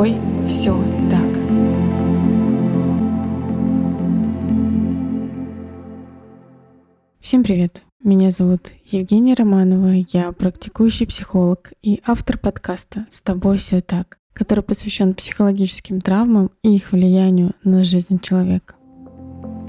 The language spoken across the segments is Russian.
тобой все так. Всем привет! Меня зовут Евгения Романова, я практикующий психолог и автор подкаста «С тобой все так», который посвящен психологическим травмам и их влиянию на жизнь человека.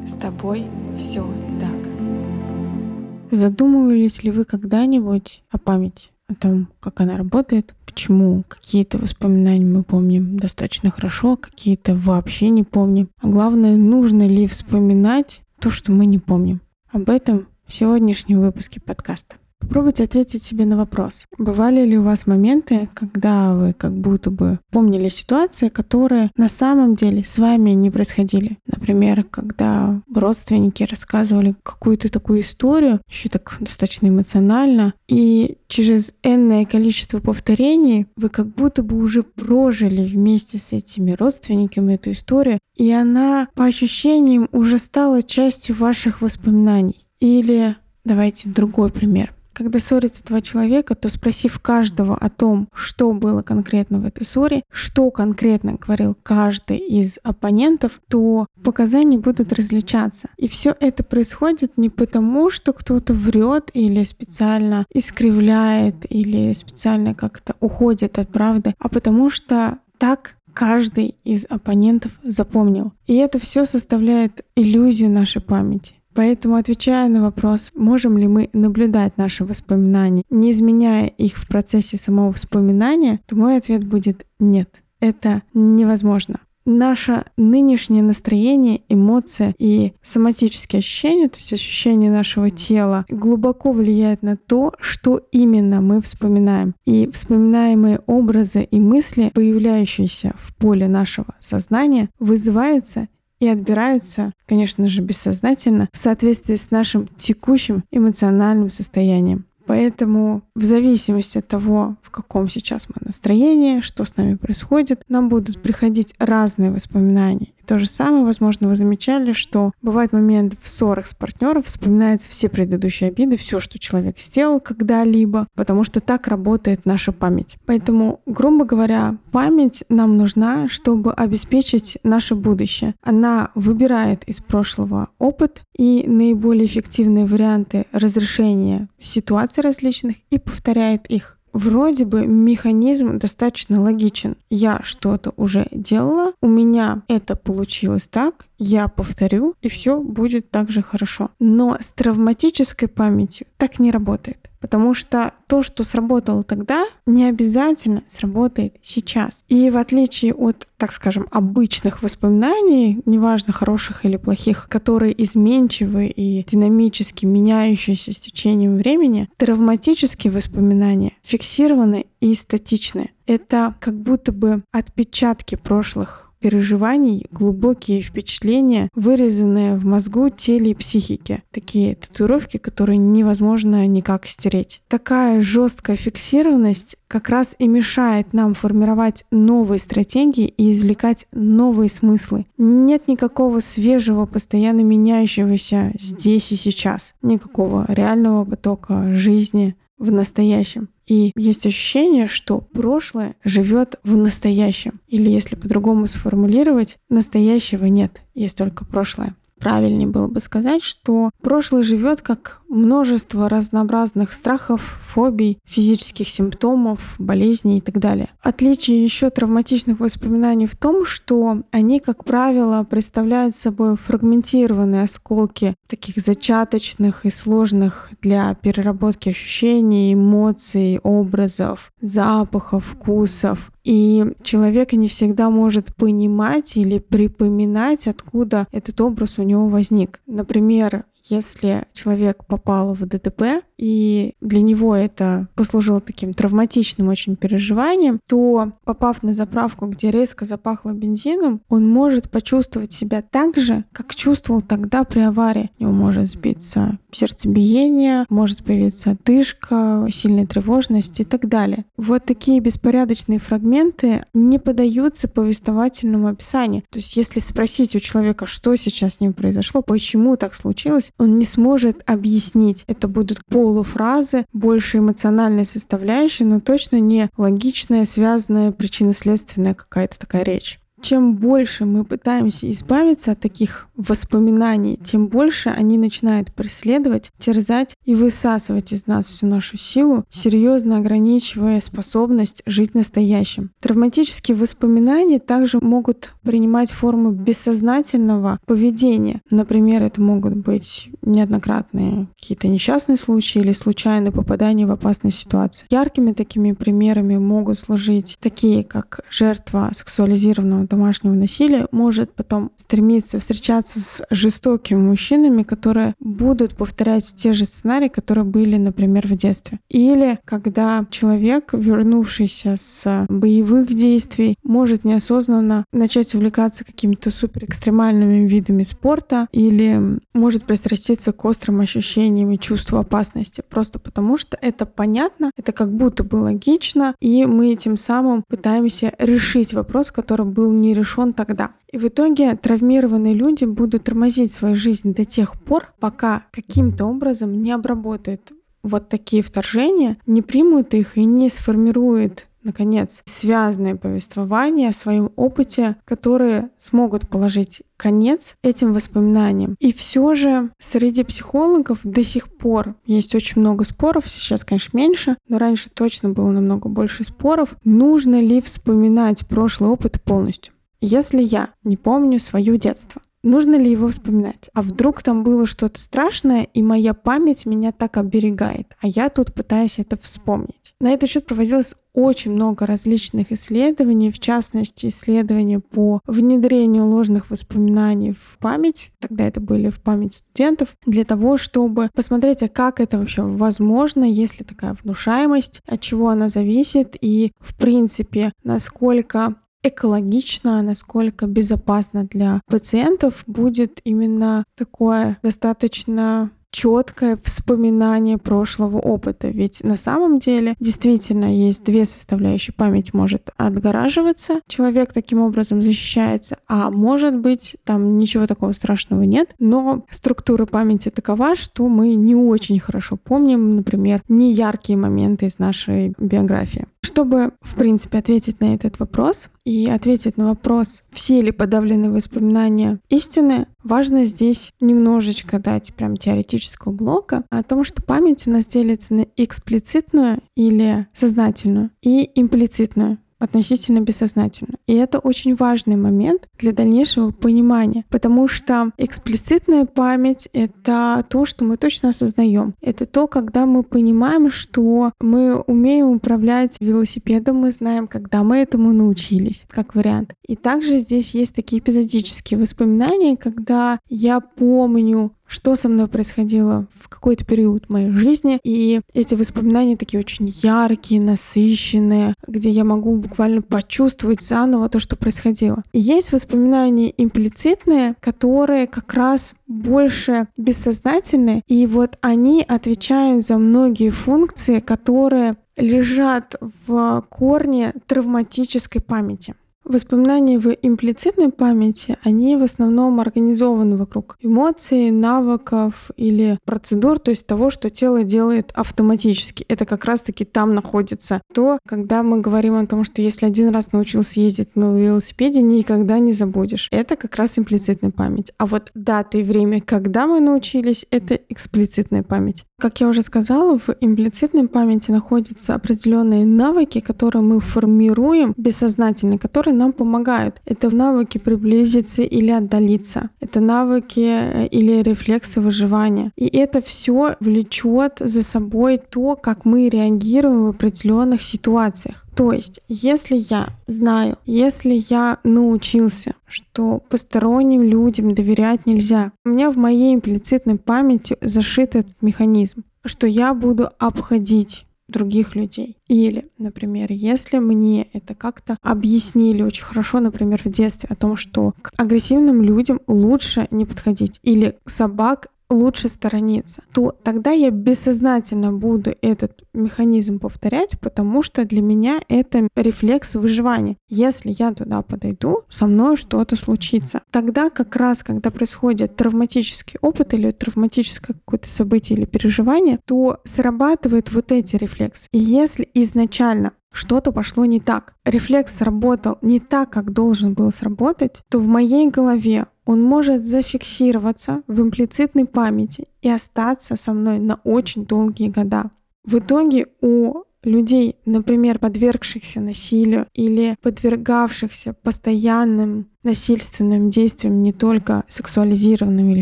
С тобой все так. Задумывались ли вы когда-нибудь о памяти? О том, как она работает, почему какие-то воспоминания мы помним достаточно хорошо, какие-то вообще не помним. А главное, нужно ли вспоминать то, что мы не помним. Об этом в сегодняшнем выпуске подкаста. Попробуйте ответить себе на вопрос. Бывали ли у вас моменты, когда вы как будто бы помнили ситуации, которые на самом деле с вами не происходили? Например, когда родственники рассказывали какую-то такую историю, еще так достаточно эмоционально, и через энное количество повторений вы как будто бы уже прожили вместе с этими родственниками эту историю, и она по ощущениям уже стала частью ваших воспоминаний. Или давайте другой пример. Когда ссорятся два человека, то спросив каждого о том, что было конкретно в этой ссоре, что конкретно говорил каждый из оппонентов, то показания будут различаться. И все это происходит не потому, что кто-то врет или специально искривляет или специально как-то уходит от правды, а потому что так каждый из оппонентов запомнил. И это все составляет иллюзию нашей памяти. Поэтому, отвечая на вопрос, можем ли мы наблюдать наши воспоминания, не изменяя их в процессе самого вспоминания, то мой ответ будет нет. Это невозможно. Наше нынешнее настроение, эмоции и соматические ощущения, то есть ощущения нашего тела, глубоко влияют на то, что именно мы вспоминаем. И вспоминаемые образы и мысли, появляющиеся в поле нашего сознания, вызываются и отбираются, конечно же, бессознательно в соответствии с нашим текущим эмоциональным состоянием. Поэтому в зависимости от того, в каком сейчас мы настроении, что с нами происходит, нам будут приходить разные воспоминания. И то же самое, возможно, вы замечали, что бывает момент в ссорах с партнером, вспоминаются все предыдущие обиды, все, что человек сделал когда-либо, потому что так работает наша память. Поэтому, грубо говоря, память нам нужна, чтобы обеспечить наше будущее. Она выбирает из прошлого опыт и наиболее эффективные варианты разрешения ситуаций различных и повторяет их. Вроде бы механизм достаточно логичен. Я что-то уже делала, у меня это получилось так, я повторю, и все будет также хорошо. Но с травматической памятью так не работает. Потому что то, что сработало тогда, не обязательно сработает сейчас. И в отличие от, так скажем, обычных воспоминаний, неважно, хороших или плохих, которые изменчивы и динамически меняющиеся с течением времени, травматические воспоминания фиксированы и статичны. Это как будто бы отпечатки прошлых переживаний, глубокие впечатления, вырезанные в мозгу, теле и психике. Такие татуировки, которые невозможно никак стереть. Такая жесткая фиксированность как раз и мешает нам формировать новые стратегии и извлекать новые смыслы. Нет никакого свежего, постоянно меняющегося здесь и сейчас. Никакого реального потока жизни в настоящем. И есть ощущение, что прошлое живет в настоящем. Или если по-другому сформулировать, настоящего нет, есть только прошлое правильнее было бы сказать, что прошлое живет как множество разнообразных страхов, фобий, физических симптомов, болезней и так далее. Отличие еще травматичных воспоминаний в том, что они, как правило, представляют собой фрагментированные осколки таких зачаточных и сложных для переработки ощущений, эмоций, образов, запахов, вкусов. И человек не всегда может понимать или припоминать, откуда этот образ у него возник. Например, если человек попал в ДТП, и для него это послужило таким травматичным очень переживанием, то попав на заправку, где резко запахло бензином, он может почувствовать себя так же, как чувствовал тогда при аварии. У него может сбиться сердцебиение, может появиться отдышка, сильная тревожность и так далее. Вот такие беспорядочные фрагменты не поддаются повествовательному описанию. То есть если спросить у человека, что сейчас с ним произошло, почему так случилось, есть он не сможет объяснить. Это будут полуфразы, больше эмоциональной составляющей, но точно не логичная, связанная, причинно-следственная какая-то такая речь чем больше мы пытаемся избавиться от таких воспоминаний, тем больше они начинают преследовать, терзать и высасывать из нас всю нашу силу, серьезно ограничивая способность жить настоящим. Травматические воспоминания также могут принимать форму бессознательного поведения. Например, это могут быть неоднократные какие-то несчастные случаи или случайное попадание в опасные ситуации. Яркими такими примерами могут служить такие, как жертва сексуализированного домашнего насилия может потом стремиться встречаться с жестокими мужчинами, которые будут повторять те же сценарии, которые были, например, в детстве. Или когда человек, вернувшийся с боевых действий, может неосознанно начать увлекаться какими-то суперэкстремальными видами спорта или может пристраститься к острым ощущениям и чувству опасности. Просто потому что это понятно, это как будто бы логично, и мы тем самым пытаемся решить вопрос, который был не решен тогда. И в итоге травмированные люди будут тормозить свою жизнь до тех пор, пока каким-то образом не обработают вот такие вторжения, не примут их и не сформируют наконец, связанное повествование о своем опыте, которые смогут положить конец этим воспоминаниям. И все же среди психологов до сих пор есть очень много споров, сейчас, конечно, меньше, но раньше точно было намного больше споров, нужно ли вспоминать прошлый опыт полностью. Если я не помню свое детство, нужно ли его вспоминать? А вдруг там было что-то страшное, и моя память меня так оберегает, а я тут пытаюсь это вспомнить. На этот счет проводилось очень много различных исследований, в частности, исследования по внедрению ложных воспоминаний в память, тогда это были в память студентов, для того, чтобы посмотреть, а как это вообще возможно, если такая внушаемость, от чего она зависит, и, в принципе, насколько экологично, насколько безопасно для пациентов будет именно такое достаточно четкое вспоминание прошлого опыта. Ведь на самом деле действительно есть две составляющие. Память может отгораживаться, человек таким образом защищается, а может быть там ничего такого страшного нет, но структура памяти такова, что мы не очень хорошо помним, например, неяркие моменты из нашей биографии. Чтобы, в принципе, ответить на этот вопрос и ответить на вопрос, все ли подавленные воспоминания истины, важно здесь немножечко дать прям теоретического блока о том, что память у нас делится на эксплицитную или сознательную и имплицитную относительно бессознательно. И это очень важный момент для дальнейшего понимания, потому что эксплицитная память — это то, что мы точно осознаем. Это то, когда мы понимаем, что мы умеем управлять велосипедом, мы знаем, когда мы этому научились, как вариант. И также здесь есть такие эпизодические воспоминания, когда я помню что со мной происходило в какой-то период моей жизни. И эти воспоминания такие очень яркие, насыщенные, где я могу буквально почувствовать заново то, что происходило. И есть воспоминания имплицитные, которые как раз больше бессознательные, и вот они отвечают за многие функции, которые лежат в корне травматической памяти. Воспоминания в имплицитной памяти, они в основном организованы вокруг эмоций, навыков или процедур, то есть того, что тело делает автоматически. Это как раз-таки там находится то, когда мы говорим о том, что если один раз научился ездить на велосипеде, никогда не забудешь. Это как раз имплицитная память. А вот дата и время, когда мы научились, это эксплицитная память. Как я уже сказала, в имплицитной памяти находятся определенные навыки, которые мы формируем бессознательно, которые нам помогают. Это навыки приблизиться или отдалиться. Это навыки э, или рефлексы выживания. И это все влечет за собой то, как мы реагируем в определенных ситуациях. То есть, если я знаю, если я научился, что посторонним людям доверять нельзя, у меня в моей имплицитной памяти зашит этот механизм, что я буду обходить других людей. Или, например, если мне это как-то объяснили очень хорошо, например, в детстве о том, что к агрессивным людям лучше не подходить, или собак лучше сторониться, то тогда я бессознательно буду этот механизм повторять, потому что для меня это рефлекс выживания. Если я туда подойду, со мной что-то случится. Тогда как раз, когда происходит травматический опыт или травматическое какое-то событие или переживание, то срабатывают вот эти рефлексы. И если изначально что-то пошло не так, рефлекс сработал не так, как должен был сработать, то в моей голове он может зафиксироваться в имплицитной памяти и остаться со мной на очень долгие года. В итоге у людей, например, подвергшихся насилию или подвергавшихся постоянным насильственным действиям, не только сексуализированным или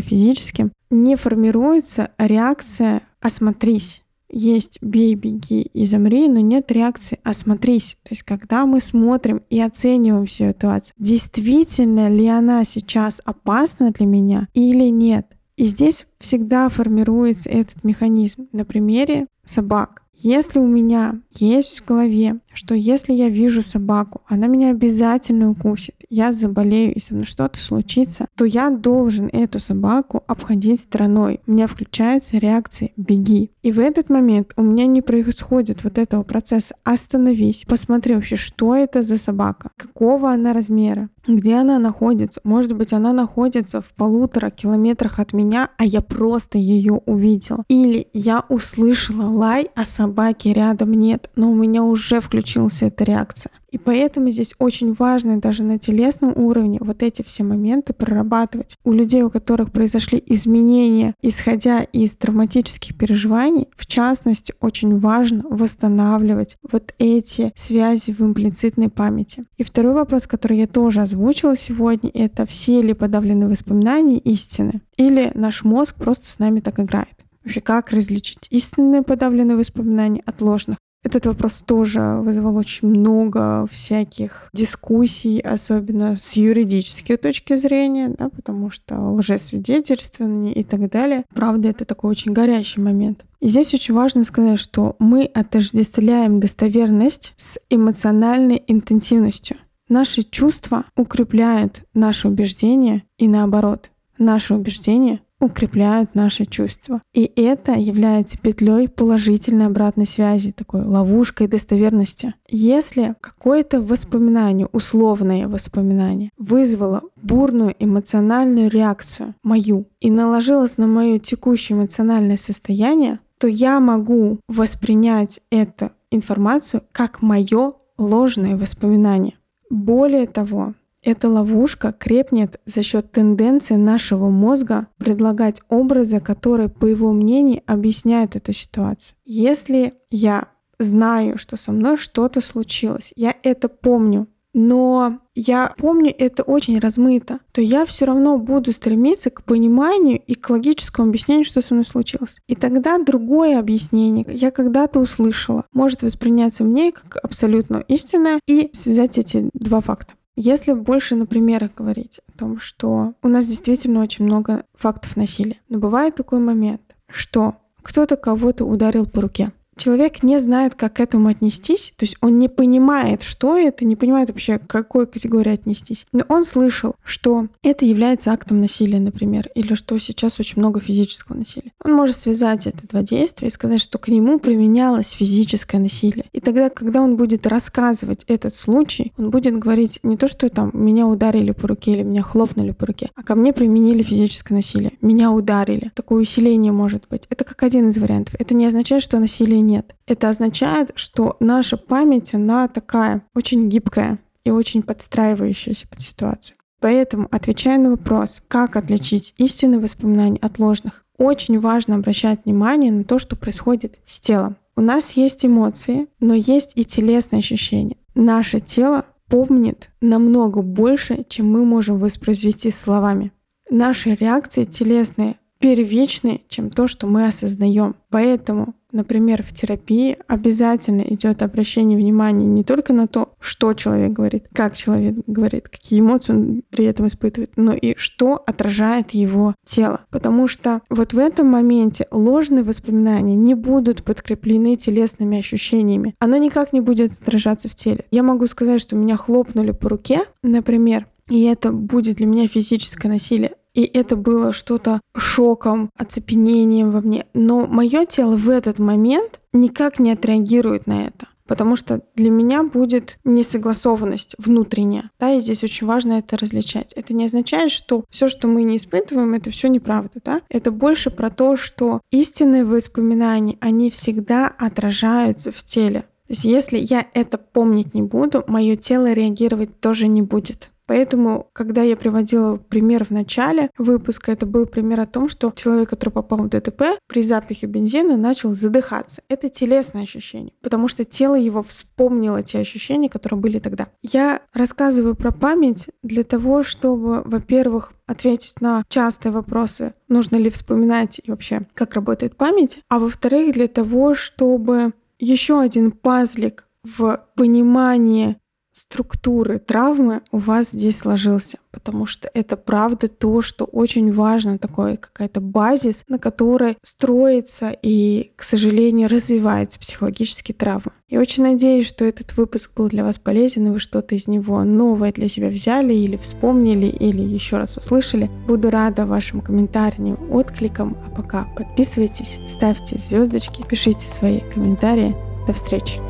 физическим, не формируется реакция «осмотрись» есть «бей, беги и замри», но нет реакции «осмотрись». То есть когда мы смотрим и оцениваем всю ситуацию, действительно ли она сейчас опасна для меня или нет. И здесь всегда формируется этот механизм на примере собак. Если у меня есть в голове, что если я вижу собаку, она меня обязательно укусит, я заболею и со мной что-то случится, то я должен эту собаку обходить стороной. У меня включается реакция «беги». И в этот момент у меня не происходит вот этого процесса «остановись», посмотри вообще, что это за собака, какого она размера, где она находится. Может быть, она находится в полутора километрах от меня, а я просто ее увидел. Или я услышала лай, а собаки рядом нет, но у меня уже включилась эта реакция. И поэтому здесь очень важно даже на телесном уровне вот эти все моменты прорабатывать. У людей, у которых произошли изменения, исходя из травматических переживаний, в частности, очень важно восстанавливать вот эти связи в имплицитной памяти. И второй вопрос, который я тоже озвучила сегодня, это все ли подавленные воспоминания истины? Или наш мозг просто с нами так играет? Вообще, как различить истинные подавленные воспоминания от ложных? Этот вопрос тоже вызвал очень много всяких дискуссий, особенно с юридической точки зрения, да, потому что лжесвидетельствование и так далее. Правда, это такой очень горячий момент. И здесь очень важно сказать, что мы отождествляем достоверность с эмоциональной интенсивностью. Наши чувства укрепляют наши убеждения и наоборот. Наши убеждения укрепляют наши чувства. И это является петлей положительной обратной связи, такой ловушкой достоверности. Если какое-то воспоминание, условное воспоминание, вызвало бурную эмоциональную реакцию мою и наложилось на мое текущее эмоциональное состояние, то я могу воспринять эту информацию как мое ложное воспоминание. Более того, эта ловушка крепнет за счет тенденции нашего мозга предлагать образы, которые, по его мнению, объясняют эту ситуацию. Если я знаю, что со мной что-то случилось, я это помню, но я помню это очень размыто, то я все равно буду стремиться к пониманию и к логическому объяснению, что со мной случилось. И тогда другое объяснение, я когда-то услышала, может восприняться мне как абсолютно истинное и связать эти два факта. Если больше на примерах говорить о том, что у нас действительно очень много фактов насилия, но бывает такой момент, что кто-то кого-то ударил по руке, человек не знает, как к этому отнестись, то есть он не понимает, что это, не понимает вообще, к какой категории отнестись. Но он слышал, что это является актом насилия, например, или что сейчас очень много физического насилия. Он может связать эти два действия и сказать, что к нему применялось физическое насилие. И тогда, когда он будет рассказывать этот случай, он будет говорить не то, что там меня ударили по руке или меня хлопнули по руке, а ко мне применили физическое насилие. Меня ударили. Такое усиление может быть. Это как один из вариантов. Это не означает, что насилие нет. Это означает, что наша память, она такая очень гибкая и очень подстраивающаяся под ситуацию. Поэтому, отвечая на вопрос, как отличить истинные воспоминания от ложных, очень важно обращать внимание на то, что происходит с телом. У нас есть эмоции, но есть и телесные ощущения. Наше тело помнит намного больше, чем мы можем воспроизвести словами. Наши реакции телесные первичны, чем то, что мы осознаем. Поэтому Например, в терапии обязательно идет обращение внимания не только на то, что человек говорит, как человек говорит, какие эмоции он при этом испытывает, но и что отражает его тело. Потому что вот в этом моменте ложные воспоминания не будут подкреплены телесными ощущениями. Оно никак не будет отражаться в теле. Я могу сказать, что меня хлопнули по руке, например, и это будет для меня физическое насилие. И это было что-то шоком, оцепенением во мне. Но мое тело в этот момент никак не отреагирует на это потому что для меня будет несогласованность внутренняя. Да, и здесь очень важно это различать. Это не означает, что все, что мы не испытываем, это все неправда. Да? Это больше про то, что истинные воспоминания, они всегда отражаются в теле. То есть если я это помнить не буду, мое тело реагировать тоже не будет. Поэтому, когда я приводила пример в начале выпуска, это был пример о том, что человек, который попал в ДТП, при запахе бензина начал задыхаться. Это телесное ощущение, потому что тело его вспомнило те ощущения, которые были тогда. Я рассказываю про память для того, чтобы, во-первых, ответить на частые вопросы, нужно ли вспоминать и вообще, как работает память, а во-вторых, для того, чтобы еще один пазлик в понимании структуры травмы у вас здесь сложился, потому что это правда то, что очень важно, такой какая-то базис, на которой строится и, к сожалению, развивается психологические травмы. Я очень надеюсь, что этот выпуск был для вас полезен, и вы что-то из него новое для себя взяли или вспомнили, или еще раз услышали. Буду рада вашим комментариям, откликам. А пока подписывайтесь, ставьте звездочки, пишите свои комментарии. До встречи!